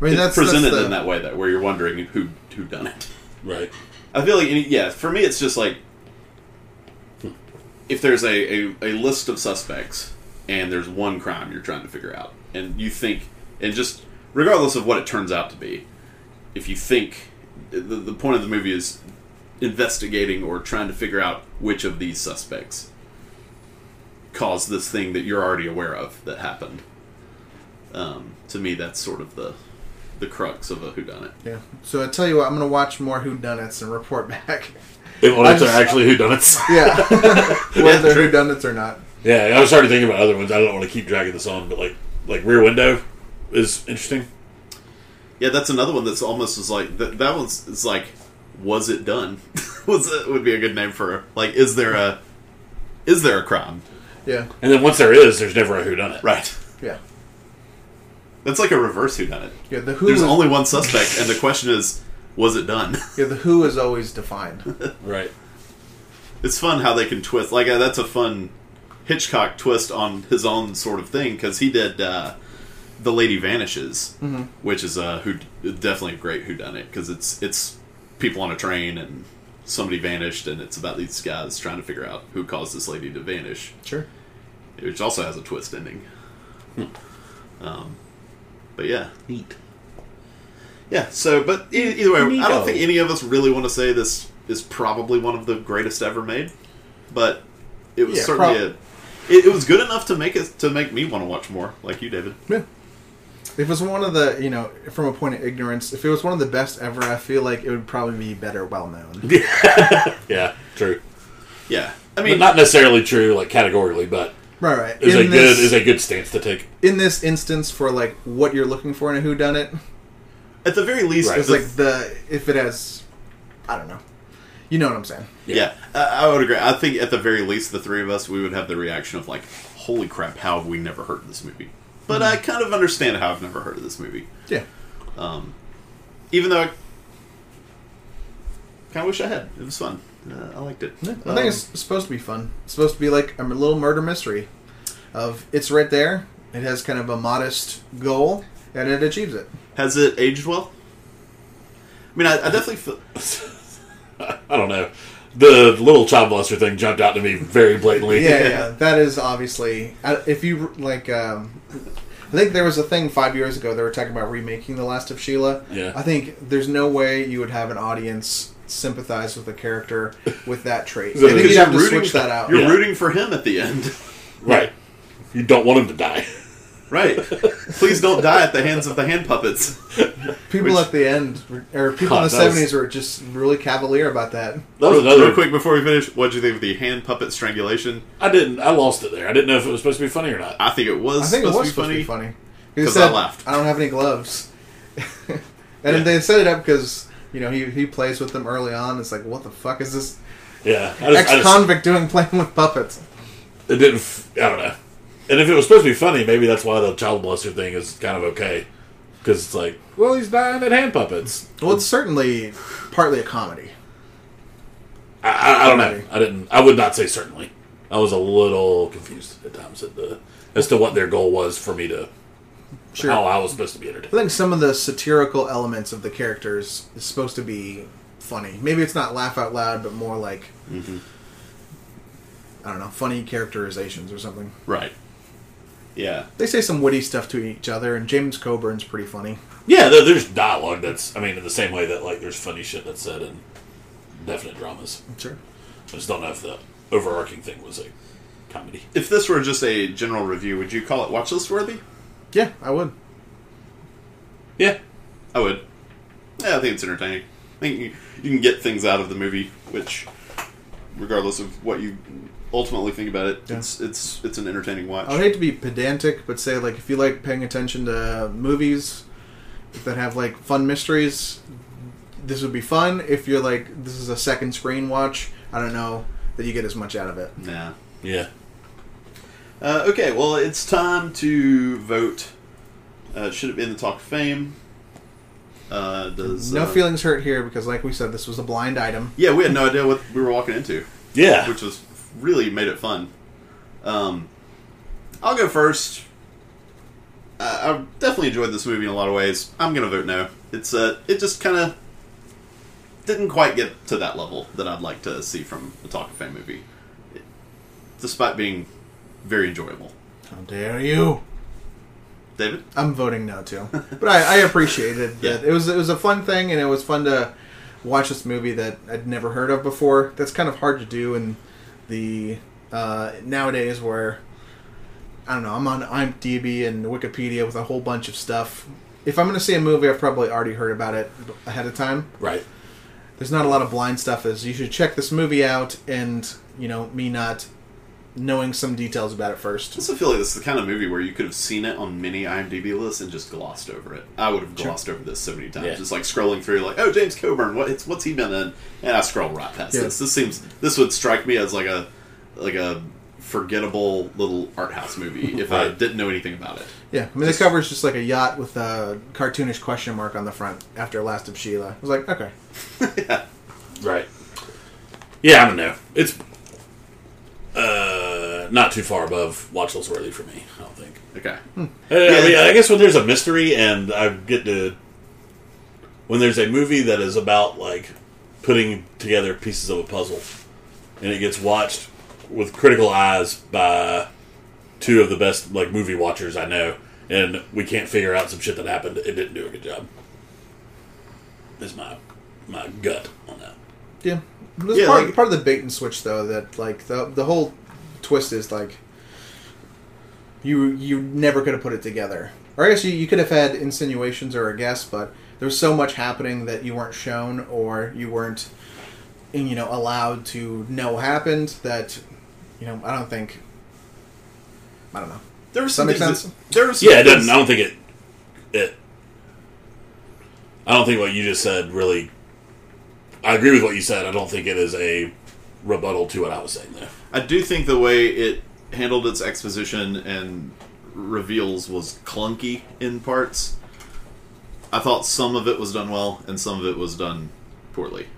I mean, it's that's presented that's the, in that way that where you're wondering who who done it. Right. I feel like any, yeah, for me it's just like if there's a, a, a list of suspects and there's one crime you're trying to figure out and you think and just regardless of what it turns out to be, if you think the, the point of the movie is investigating or trying to figure out which of these suspects caused this thing that you're already aware of that happened. Um, to me, that's sort of the the crux of a whodunit. Yeah. So I tell you what, I'm gonna watch more whodunits and report back. If well, I it's actually whodunits. Yeah, whether true. whodunits or not. Yeah, I was starting thinking about other ones. I don't want to keep dragging this on, but like like Rear Window is interesting. Yeah, that's another one that's almost as like that. That one's is like, was it done? was it would be a good name for like, is there a, is there a crime? Yeah, And then once there is, there's never a who done it. Right. yeah, That's like a reverse whodunit. yeah. The who There's is, only one suspect, and the question is, was it done? yeah the who is always defined. Right. it's fun how they can twist. Like uh, that's a fun Hitchcock twist on his own sort of thing because he did uh, the Lady Vanishes, which is a who definitely a great whodunit because it's it's people on a train and somebody vanished and it's about these guys trying to figure out who caused this lady to vanish, Sure. Which also has a twist ending. Um, but yeah, Neat. yeah. So, but e- either way, I don't think any of us really want to say this is probably one of the greatest ever made, but it was Yeah, certainly prob- a. It, it was good enough to make it to make me want to watch more, like you, David. Yeah. If it was one of the, you know, from a point of ignorance, if it was one of the best ever, I feel like it would probably be better well known. Yeah, true. Yeah, I I mean, mean, not necessarily true, like categorically, but Right, right. is a In good is a good stance to take. in this instance for like what you're looking for in a whodunit, at the very least, Right. it's the- like the if it has, I don't know, you know what I'm saying? yeah, I, I would agree. I think at the very least, the three of us, we would have the reaction of like, "Holy crap! How have we never heard of this movie?" But I kind of understand how I've never heard of this movie. Yeah. Um, even though I kind of wish I had. It was fun. Uh, I liked it. I Um, think it's supposed to be fun. It's supposed to be like a little murder mystery. Of it's right there. It has kind of a modest goal, and it achieves it. has it aged well? I mean, I, I definitely feel. I don't know. The little child molester thing jumped out to me very blatantly. Yeah, yeah. That is obviously uh, if you like. Um, I think there was a thing five years ago. They were talking about remaking The Last of Sheila. Yeah. I think there's no way you would have an audience sympathize with a character with that trait. I think you'd have to you're switch that out. You're Yeah. rooting for him at the end. Right. You don't want him to die. Right. Please don't die at the hands of the hand puppets. People Which- at the end, or people God, in the seventies, were just really cavalier about that. That was Real, another. real quick before we finish, what did you think of the hand puppet strangulation? I didn't. I lost it there. I didn't know if it was supposed to be funny or not. I think it was I think it supposed was to be supposed funny. to be funny. He 'Cause said, I laughed. I don't have any gloves. and Yeah. they set it up because you know he he plays with them early on. It's like, what the fuck is this Yeah. I just, I ex convict doing playing with puppets? it didn't. f- I don't know. And if it was supposed to be funny, maybe that's why the child molester thing is kind of okay. Because it's like, well, he's dying at hand puppets. Well, it's certainly partly a comedy. I, I, I don't know. I didn't. I would not say certainly. I was a little confused at times at the, as to what their goal was for me to Sure. how I was supposed to be I think some of the satirical elements of the characters is supposed to be funny. Maybe it's not laugh out loud, but more like mm-hmm. I don't know, funny characterizations or something. Right. Yeah. They say some witty stuff to each other, and James Coburn's pretty funny. Yeah, there, there's dialogue that's. I mean, in the same way that like there's funny shit that's said in definite dramas. Sure. I just don't know if the overarching thing was a comedy. If this were just a general review, would you call it watch list worthy? Yeah, I would. Yeah, I would. Yeah, I think it's entertaining. I think you, you can get things out of the movie, which, regardless of what you ultimately think about it, Yeah. it's it's it's an entertaining watch. I would hate to be pedantic, but say like if you like paying attention to movies that have like fun mysteries, this would be fun. If you're like this is a second screen watch, I don't know, that you get as much out of it. Nah. Yeah. Uh, okay, well, it's time to vote. Uh, should it be in the Talk of Fame? Uh, does No uh, feelings hurt here because, like we said, this was a blind item. Yeah, we had no idea what we were walking into, Yeah. which was really made it fun. Um, I'll go first. Uh, I definitely enjoyed this movie in a lot of ways. I'm gonna vote no. It's uh, it just kind of didn't quite get to that level that I'd like to see from a Talk of Fame movie, despite being very enjoyable. How dare you? David, I'm voting no too, but I, I appreciated that Yeah. it was it was a fun thing, and it was fun to watch this movie that I'd never heard of before. That's kind of hard to do in the uh, nowadays where I don't know. I'm on IMDb and Wikipedia with a whole bunch of stuff. If I'm going to see a movie, I've probably already heard about it ahead of time. Right. There's not a lot of blind stuff. As you should check this movie out, and you know me not knowing some details about it first. I first. also feel like this is the kind of movie where you could have seen it on many IMDb lists and just glossed over it. I would have glossed over this so many times, Yeah. just like scrolling through, like, oh, James Coburn, what, it's, what's he been in? And I scroll right past Yeah. this. This seems this would strike me as like a like a forgettable little art house movie if I didn't know anything about it. Yeah, I mean the cover is just like a yacht with a cartoonish question mark on the front after Last of Sheila. I was like, okay, Right. Yeah, I don't know. It's uh, not too far above watch list worthy for me. I don't think. Okay, Uh, I, mean, I guess when there's a mystery and I get to when there's a movie that is about like putting together pieces of a puzzle and it gets watched with critical eyes by two of the best like movie watchers I know and we can't figure out some shit that happened it didn't do a good job is my my gut on that yeah. This Yeah, part, like- part of the bait and switch though that like the the whole twist is like you you never could have put it together. Or I guess you, you could have had insinuations or a guess, but there's so much happening that you weren't shown or you weren't you know allowed to know happened that you know I don't think I don't know. there was Does that some make sense? There was some yeah it doesn't I don't think it it I don't think what you just said really I agree with what you said I don't think it is a rebuttal to what I was saying there I do think the way it handled its exposition and reveals was clunky in parts. I thought some of it was done well and some of it was done poorly.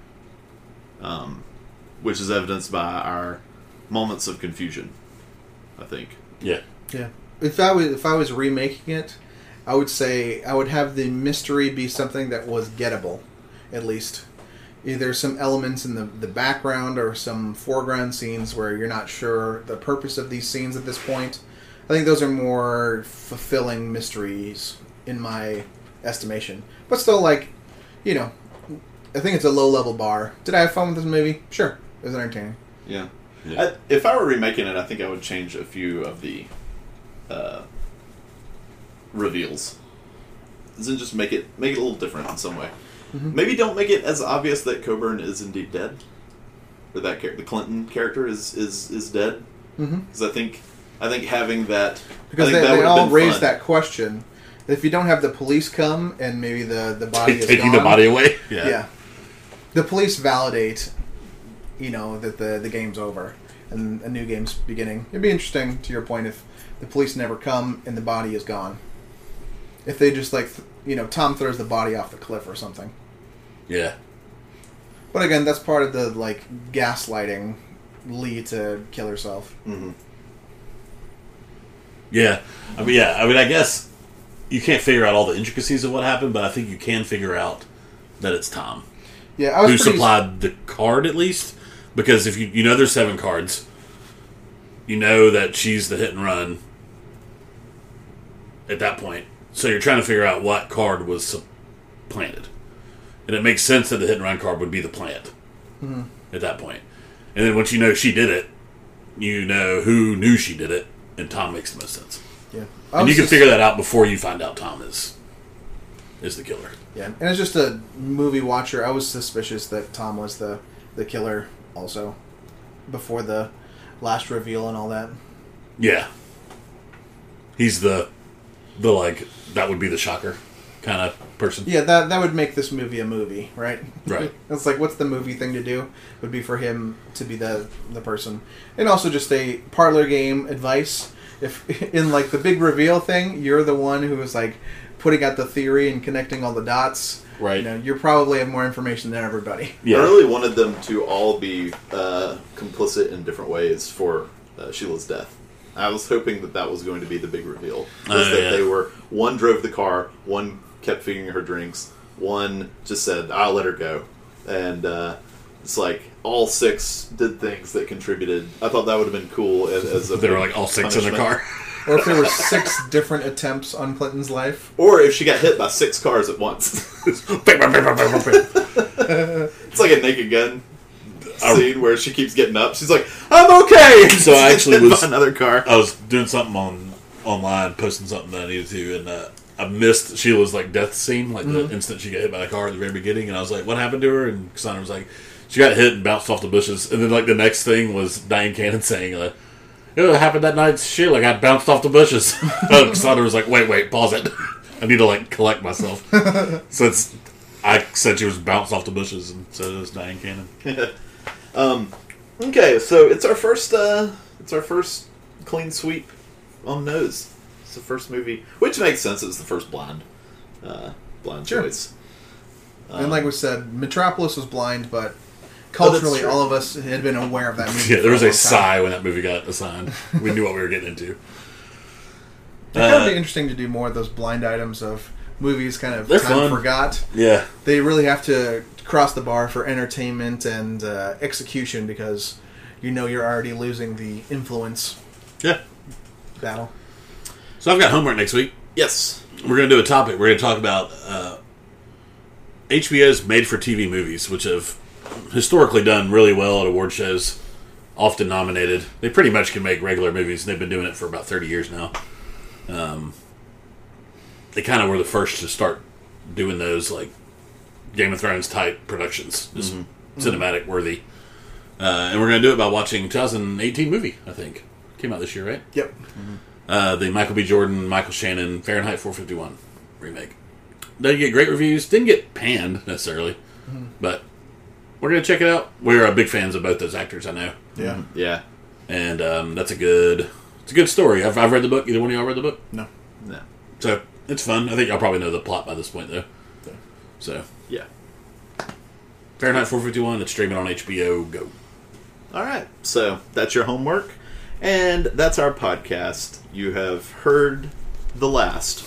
Um, which is evidenced by our moments of confusion, I think. yeah Yeah. If I was if I was remaking it, I would say I would have the mystery be something that was gettable, at least. Either some elements in the, the background or some foreground scenes where you're not sure the purpose of these scenes at this point. I think those are more fulfilling mysteries in my estimation. But still, like, you know, I think it's a low level bar. Did I have fun with this movie? Sure. It was entertaining. Yeah. Yeah. I, if I were remaking it, I think I would change a few of the uh, reveals. Doesn't just make it make it a little different in some way. Maybe don't make it as obvious that Coburn is indeed dead, or that char- the Clinton character is is is dead. Mhm. Because I think I think having that because I they, that they all been raise fun. that question. If you don't have the police come and maybe the the body is taking gone, the body away yeah. the police validate, you know, that the the game's over and a new game's beginning. It'd be interesting to your point if the police never come and the body is gone. If they just like th- you know Tom throws the body off the cliff or something. yeah But again, that's part of the like gaslighting Lee to kill herself. Mhm. Yeah, I mean, yeah, I mean, I guess you can't figure out all the intricacies of what happened, but I think you can figure out that it's Tom Yeah, I was who supplied the card at least, because if you you know there's seven cards, you know that she's the hit and run at that point, so you're trying to figure out what card was supplanted, and it makes sense that the hit and run card would be the plant hmm. at that point. and then once you know she did it, you know who knew she did it, and Tom makes the most sense. Yeah, And you can figure that out before you find out Tom is is the killer. Yeah, and as just a movie watcher, I was suspicious that Tom was the the killer also before the last reveal and all that. Yeah. He's the the like that would be the shocker. kind of person. Yeah, that that would make this movie a movie, right? Right. It's like what's the movie thing to do? Would be for him to be the the person, and also just a parlor game advice. If in like the big reveal thing, you're the one who is like putting out the theory and connecting all the dots. Right. You know, you probably have more information than everybody. Yeah. I really wanted them to all be uh, complicit in different ways for uh, Sheila's death. I was hoping that that was going to be the big reveal. Was Oh, that yeah. they were one drove the car, one kept feeding her drinks, one just said, "I'll let her go," and uh, it's like all six did things that contributed. I thought that would have been cool as, as a They were like all six in the car. Or if there were six different attempts on Clinton's life. Or if she got hit by six cars at once. it's like a Naked Gun I- scene where she keeps getting up. She's like, "I'm okay." So I actually was- another car. I was doing something on online, posting something that I needed to, and uh, I missed Sheila's like death scene, like the instant she got hit by the car at the very beginning, and I was like, "What happened to her?" And Cassandra was like, "She got hit and bounced off the bushes." And then like the next thing was Dyan Cannon saying, uh, "You know what happened that night? Sheila got bounced off the bushes." Cassandra was like, "Wait, wait, pause it. I need to like collect myself." so it's. I said she was bounced off the bushes, and so it was Dyan Cannon. Okay, so it's our first. uh It's our first clean sweep on nose. It's the first movie, which makes sense. It's the first blind, uh, blind Sure. choice. and like we said, Metropolis was blind, but culturally, true. all of us had been aware of that movie. Yeah, there was a long time. sigh when that movie got assigned. We knew what we were getting into. It kind of Uh, be interesting to do more of those blind items of movies kind of They're time forgot. Yeah, They really have to cross the bar for entertainment and uh, execution because you know you're already losing the influence yeah. battle. So I've got homework next week. Yes. We're going to do a topic. We're going to talk about uh, HBO's made-for-TV movies, which have historically done really well at award shows, often nominated. They pretty much can make regular movies. And they've been doing it for about thirty years now. Um, they kind of were the first to start doing those like Game of Thrones type productions, just cinematic worthy. Uh, and we're going to do it by watching 2018 movie. I think came out this year, right? Yep. Uh, the Michael B. Jordan, Michael Shannon, Fahrenheit 451 remake. Didn't get great reviews. Didn't get panned necessarily, but we're gonna check it out. We're uh, big fans of both those actors, I know, Yeah. Yeah. and um, that's a good. It's a good story. I've, I've read the book. Either one of y'all read the book, No. No. so it's fun. I think y'all probably know the plot by this point, though. Yeah. So Yeah. Fahrenheit 451. It's streaming on HBO Go. All right. So that's your homework, and that's our podcast. You have heard the last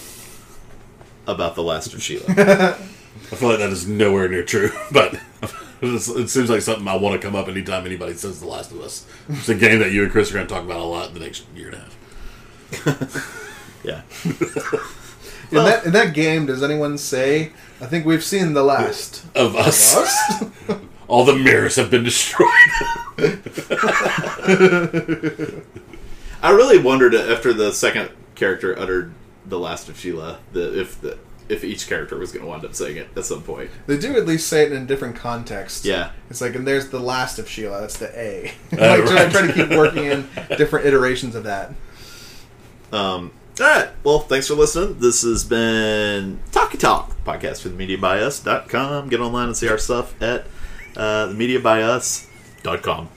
about the last of Sheila. I feel like that is nowhere near true, but it seems like something I want to come up anytime anybody says The Last of Us. It's a game that you and Chris are going to talk about a lot in the next year and a half. yeah. In that in that game, does anyone say? I think we've seen the last. Of us, Us? all the mirrors have been destroyed. I really wondered after the second character uttered the last of Sheila that if the if each character was going to wind up saying it at some point. they do at least say it in a different context. Yeah. It's like, and there's the last of Sheila. That's the A. Uh, like, try, right. try to keep working in different iterations of that. Um, all right. Well, thanks for listening. This has been Talkie Talk, podcast for themediabyus.com. Get online and see our stuff at uh, themediabyus.com.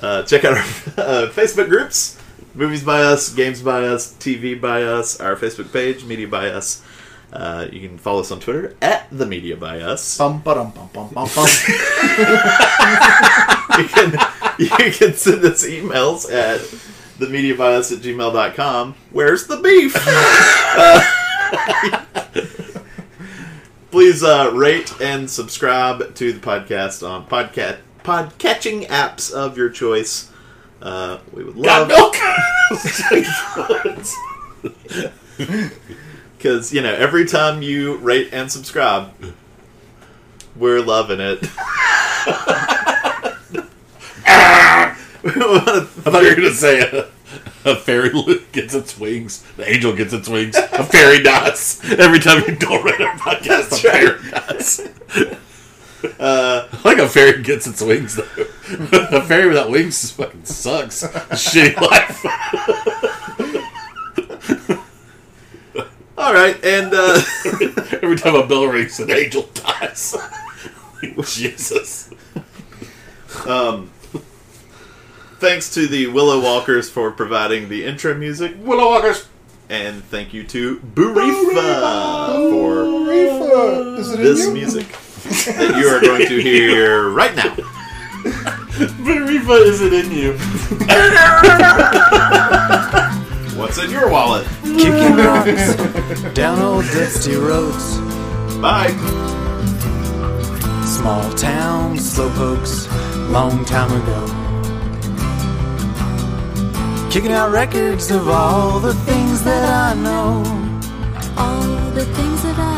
Uh, check out our uh, Facebook groups Movies by Us, Games by Us, TV by Us, our Facebook page, Media by Us. Uh, you can follow us on Twitter at The Media by Us. Bum ba-dum bum bum bum bum. you can you can send us emails at themediabyus at gmail.com. Where's the beef? Uh, please uh, rate and subscribe to the podcast on podcast podcatching apps of your choice. Uh, we would love because you know every time you rate and subscribe, we're loving it. I thought you were going to say a, a fairy gets its wings. The angel gets its wings. A fairy dies every time you don't read our podcast. That's a fairy dies. Uh, like a fairy gets its wings though. a fairy without wings just fucking sucks. Shitty life. all right, and uh, Every time a bell rings, an angel dies. Jesus. Thanks to the Willow Walkers for providing the intro music, Willow Walkers. and thank you to Burifa for Reefa, is it this you? music that you are going to hear right now. Burifa, isn't in you. What's in your wallet? Kicking rocks down old dusty roads. Bye. Small town slowpokes, long time ago. Kicking out records of all the things that I know. All the things that I